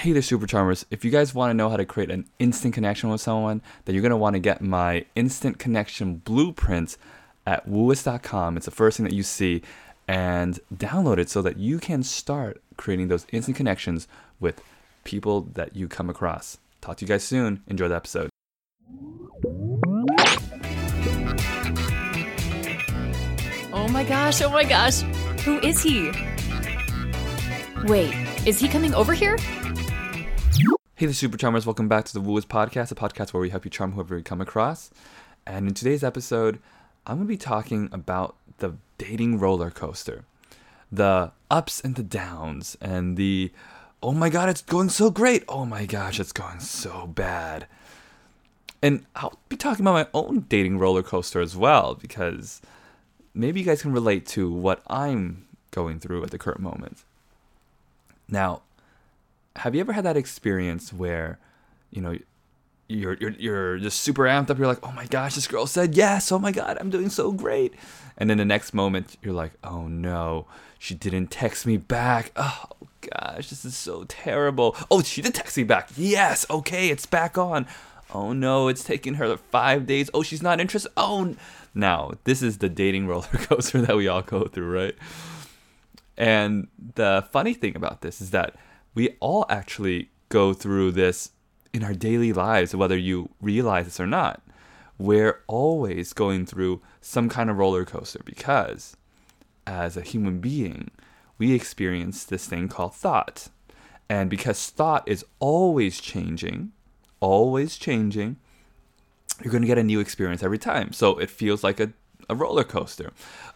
Hey there, Super Charmers. If you guys want to know how to create an instant connection with someone, then you're going to want to get my instant connection blueprint at wooist.com. It's the first thing that you see, and download it so that you can start creating those instant connections with people that you come across. Talk to you guys soon. Enjoy the episode. Oh my gosh, oh my gosh. Who is he? Wait, is he coming over here? Hey, the Super Charmers. Welcome back to the Wooist Podcast, a podcast where we help you charm whoever you come across. And in today's episode, I'm going to be talking about the dating roller coaster the ups and the downs, and the oh my god, it's going so great. Oh my gosh, it's going so bad. And I'll be talking about my own dating roller coaster as well, because maybe you guys can relate to what I'm going through at the current moment. Now, have you ever had that experience where, you know, you're you're you're just super amped up. You're like, oh my gosh, this girl said yes. Oh my god, I'm doing so great. And then the next moment, you're like, oh no, she didn't text me back. Oh gosh, this is so terrible. Oh, she did text me back. Yes, okay, it's back on. Oh no, it's taking her five days. Oh, she's not interested. Oh, now this is the dating roller coaster that we all go through, right? And the funny thing about this is that we all actually go through this in our daily lives, whether you realize this or not. We're always going through some kind of roller coaster because, as a human being, we experience this thing called thought. And because thought is always changing, always changing, you're going to get a new experience every time. So it feels like a, a roller coaster.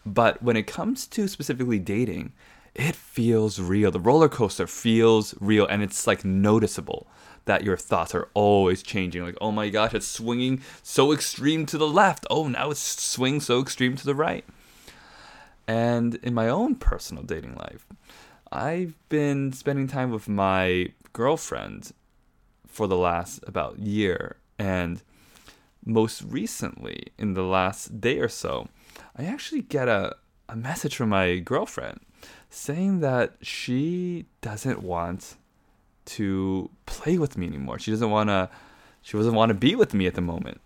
But when it comes to specifically dating, it feels real. The roller coaster feels real and it's like noticeable that your thoughts are always changing. Like, oh my gosh, it's swinging so extreme to the left. Oh, now it's swinging so extreme to the right. And in my own personal dating life, I've been spending time with my girlfriend for the last about year. And most recently, in the last day or so, I actually get a, a message from my girlfriend saying that she doesn't want to play with me anymore. She doesn't want to she doesn't want to be with me at the moment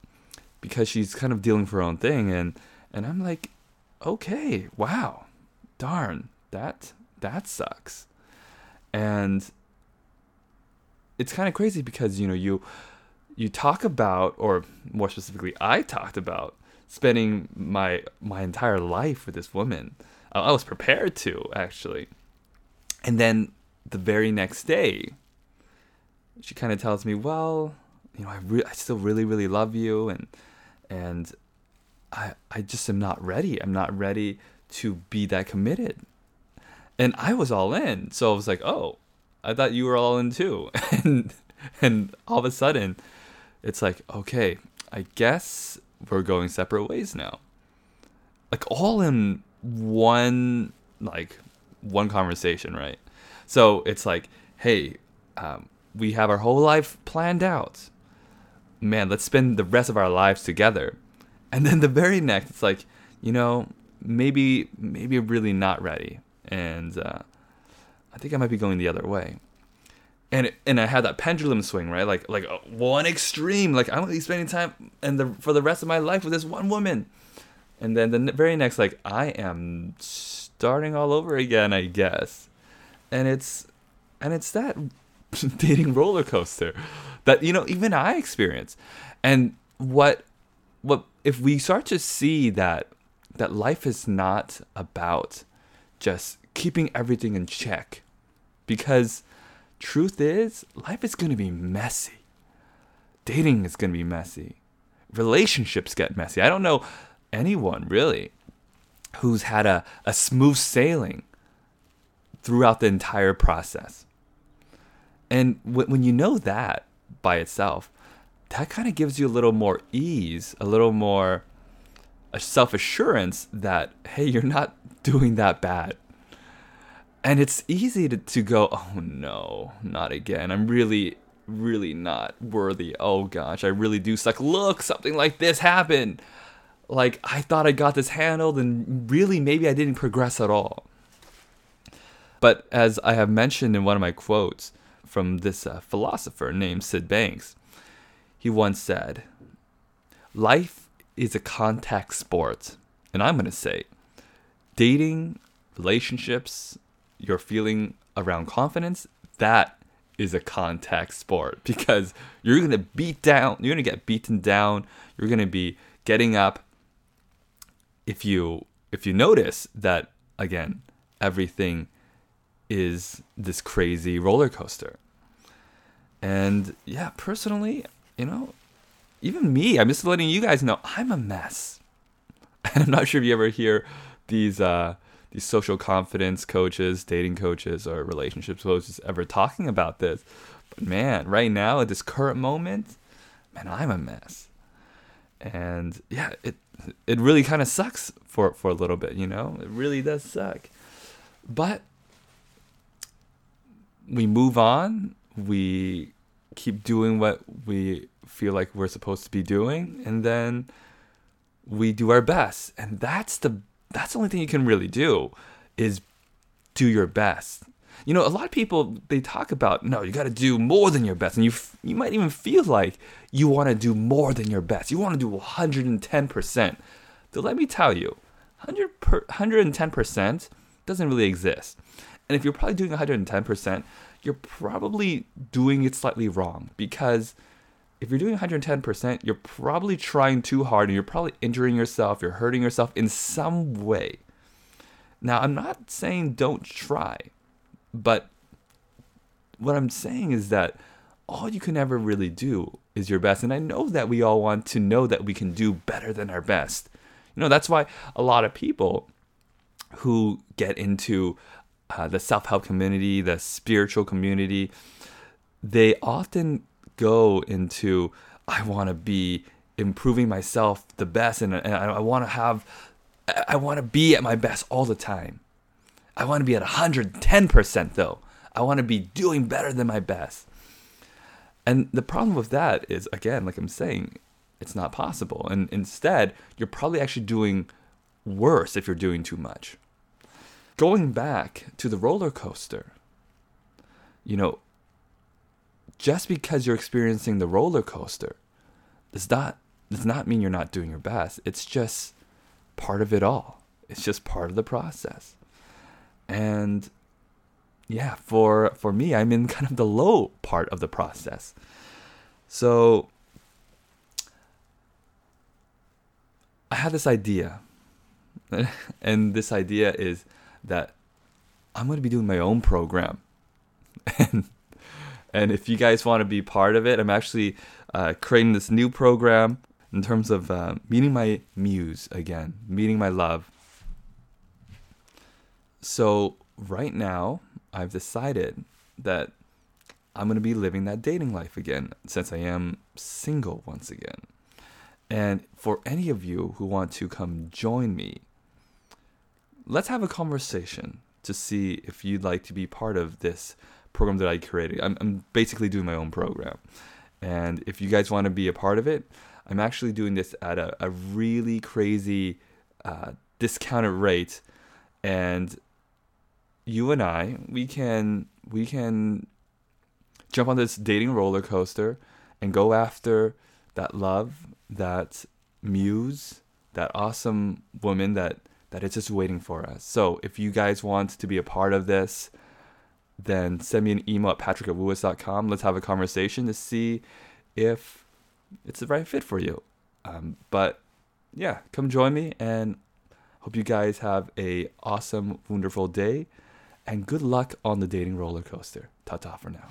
because she's kind of dealing her own thing and and I'm like, "Okay, wow. Darn. That that sucks." And it's kind of crazy because, you know, you you talk about or more specifically I talked about spending my my entire life with this woman. I was prepared to actually. And then the very next day, she kind of tells me, "Well, you know, I re- I still really really love you and and I I just am not ready. I'm not ready to be that committed." And I was all in. So I was like, "Oh, I thought you were all in too." and and all of a sudden, it's like, "Okay, I guess we're going separate ways now." Like all in one like one conversation, right? So it's like, "Hey, um, we have our whole life planned out. Man, let's spend the rest of our lives together. And then the very next, it's like, you know, maybe maybe really not ready, and uh, I think I might be going the other way. And and I had that pendulum swing, right? Like like uh, one extreme, like I'm gonna be spending time and the for the rest of my life with this one woman, and then the very next, like I am starting all over again, I guess. And it's and it's that dating roller coaster that you know even I experience. And what what if we start to see that that life is not about just keeping everything in check because truth is life is going to be messy. Dating is going to be messy. Relationships get messy. I don't know anyone really who's had a, a smooth sailing throughout the entire process. And w- when you know that by itself, that kind of gives you a little more ease, a little more self assurance that, hey, you're not doing that bad. And it's easy to, to go, oh no, not again. I'm really, really not worthy. Oh gosh, I really do suck. Look, something like this happened. Like, I thought I got this handled, and really, maybe I didn't progress at all. But as I have mentioned in one of my quotes, from this uh, philosopher named Syd Banks. He once said, Life is a contact sport. And I'm going to say, dating, relationships, your feeling around confidence, that is a contact sport because you're going to beat down, you're going to get beaten down, you're going to be getting up if you if you notice that again, everything is this crazy roller coaster. And yeah, personally, you know, even me, I'm just letting you guys know I'm a mess. And I'm not sure if you ever hear these uh, these social confidence coaches, dating coaches, or relationships coaches ever talking about this. But man, right now at this current moment, man, I'm a mess. And yeah, it it really kind of sucks for for a little bit, you know. It really does suck. But we move on. We keep doing what we feel like we're supposed to be doing, and then we do our best. And that's the that's the only thing you can really do is do your best. You know, a lot of people they talk about no, you got to do more than your best, and you f- you might even feel like you want to do more than your best. You want to do 110 percent. So let me tell you, 100 per, 110 percent doesn't really exist. And if you're probably doing 110 percent, you're probably doing it slightly wrong because if you're doing 110%, you're probably trying too hard and you're probably injuring yourself, you're hurting yourself in some way. Now, I'm not saying don't try, but what I'm saying is that all you can ever really do is your best. And I know that we all want to know that we can do better than our best. You know, that's why a lot of people who get into uh, the self help community, the spiritual community, they often go into I want to be improving myself the best and, and I, I want to have I want to be at my best all the time. I want to be at 110% though. I want to be doing better than my best. And the problem with that is again like I'm saying it's not possible and instead you're probably actually doing worse if you're doing too much. Going back to the roller coaster. You know, just because you're experiencing the roller coaster does not does not mean you're not doing your best. It's just part of it all. It's just part of the process. And yeah, for for me, I'm in kind of the low part of the process. So I had this idea. And this idea is that I'm going to be doing my own program. And and if you guys want to be part of it, I'm actually uh, creating this new program in terms of uh, meeting my muse again, meeting my love. So, right now, I've decided that I'm going to be living that dating life again since I am single once again. And for any of you who want to come join me, let's have a conversation to see if you'd like to be part of this program that I created. I'm, I'm basically doing my own program. And if you guys want to be a part of it, I'm actually doing this at a, a really crazy uh, discounted rate. And you and I, we can we can jump on this dating roller coaster and go after that love, that muse, that awesome woman that that is just waiting for us. So if you guys want to be a part of this, then send me an email at patrick at wooist.com. Let's have a conversation to see if it's the right fit for you. Um, but yeah, come join me and hope you guys have a awesome, wonderful day and good luck on the dating roller coaster. Ta ta for now.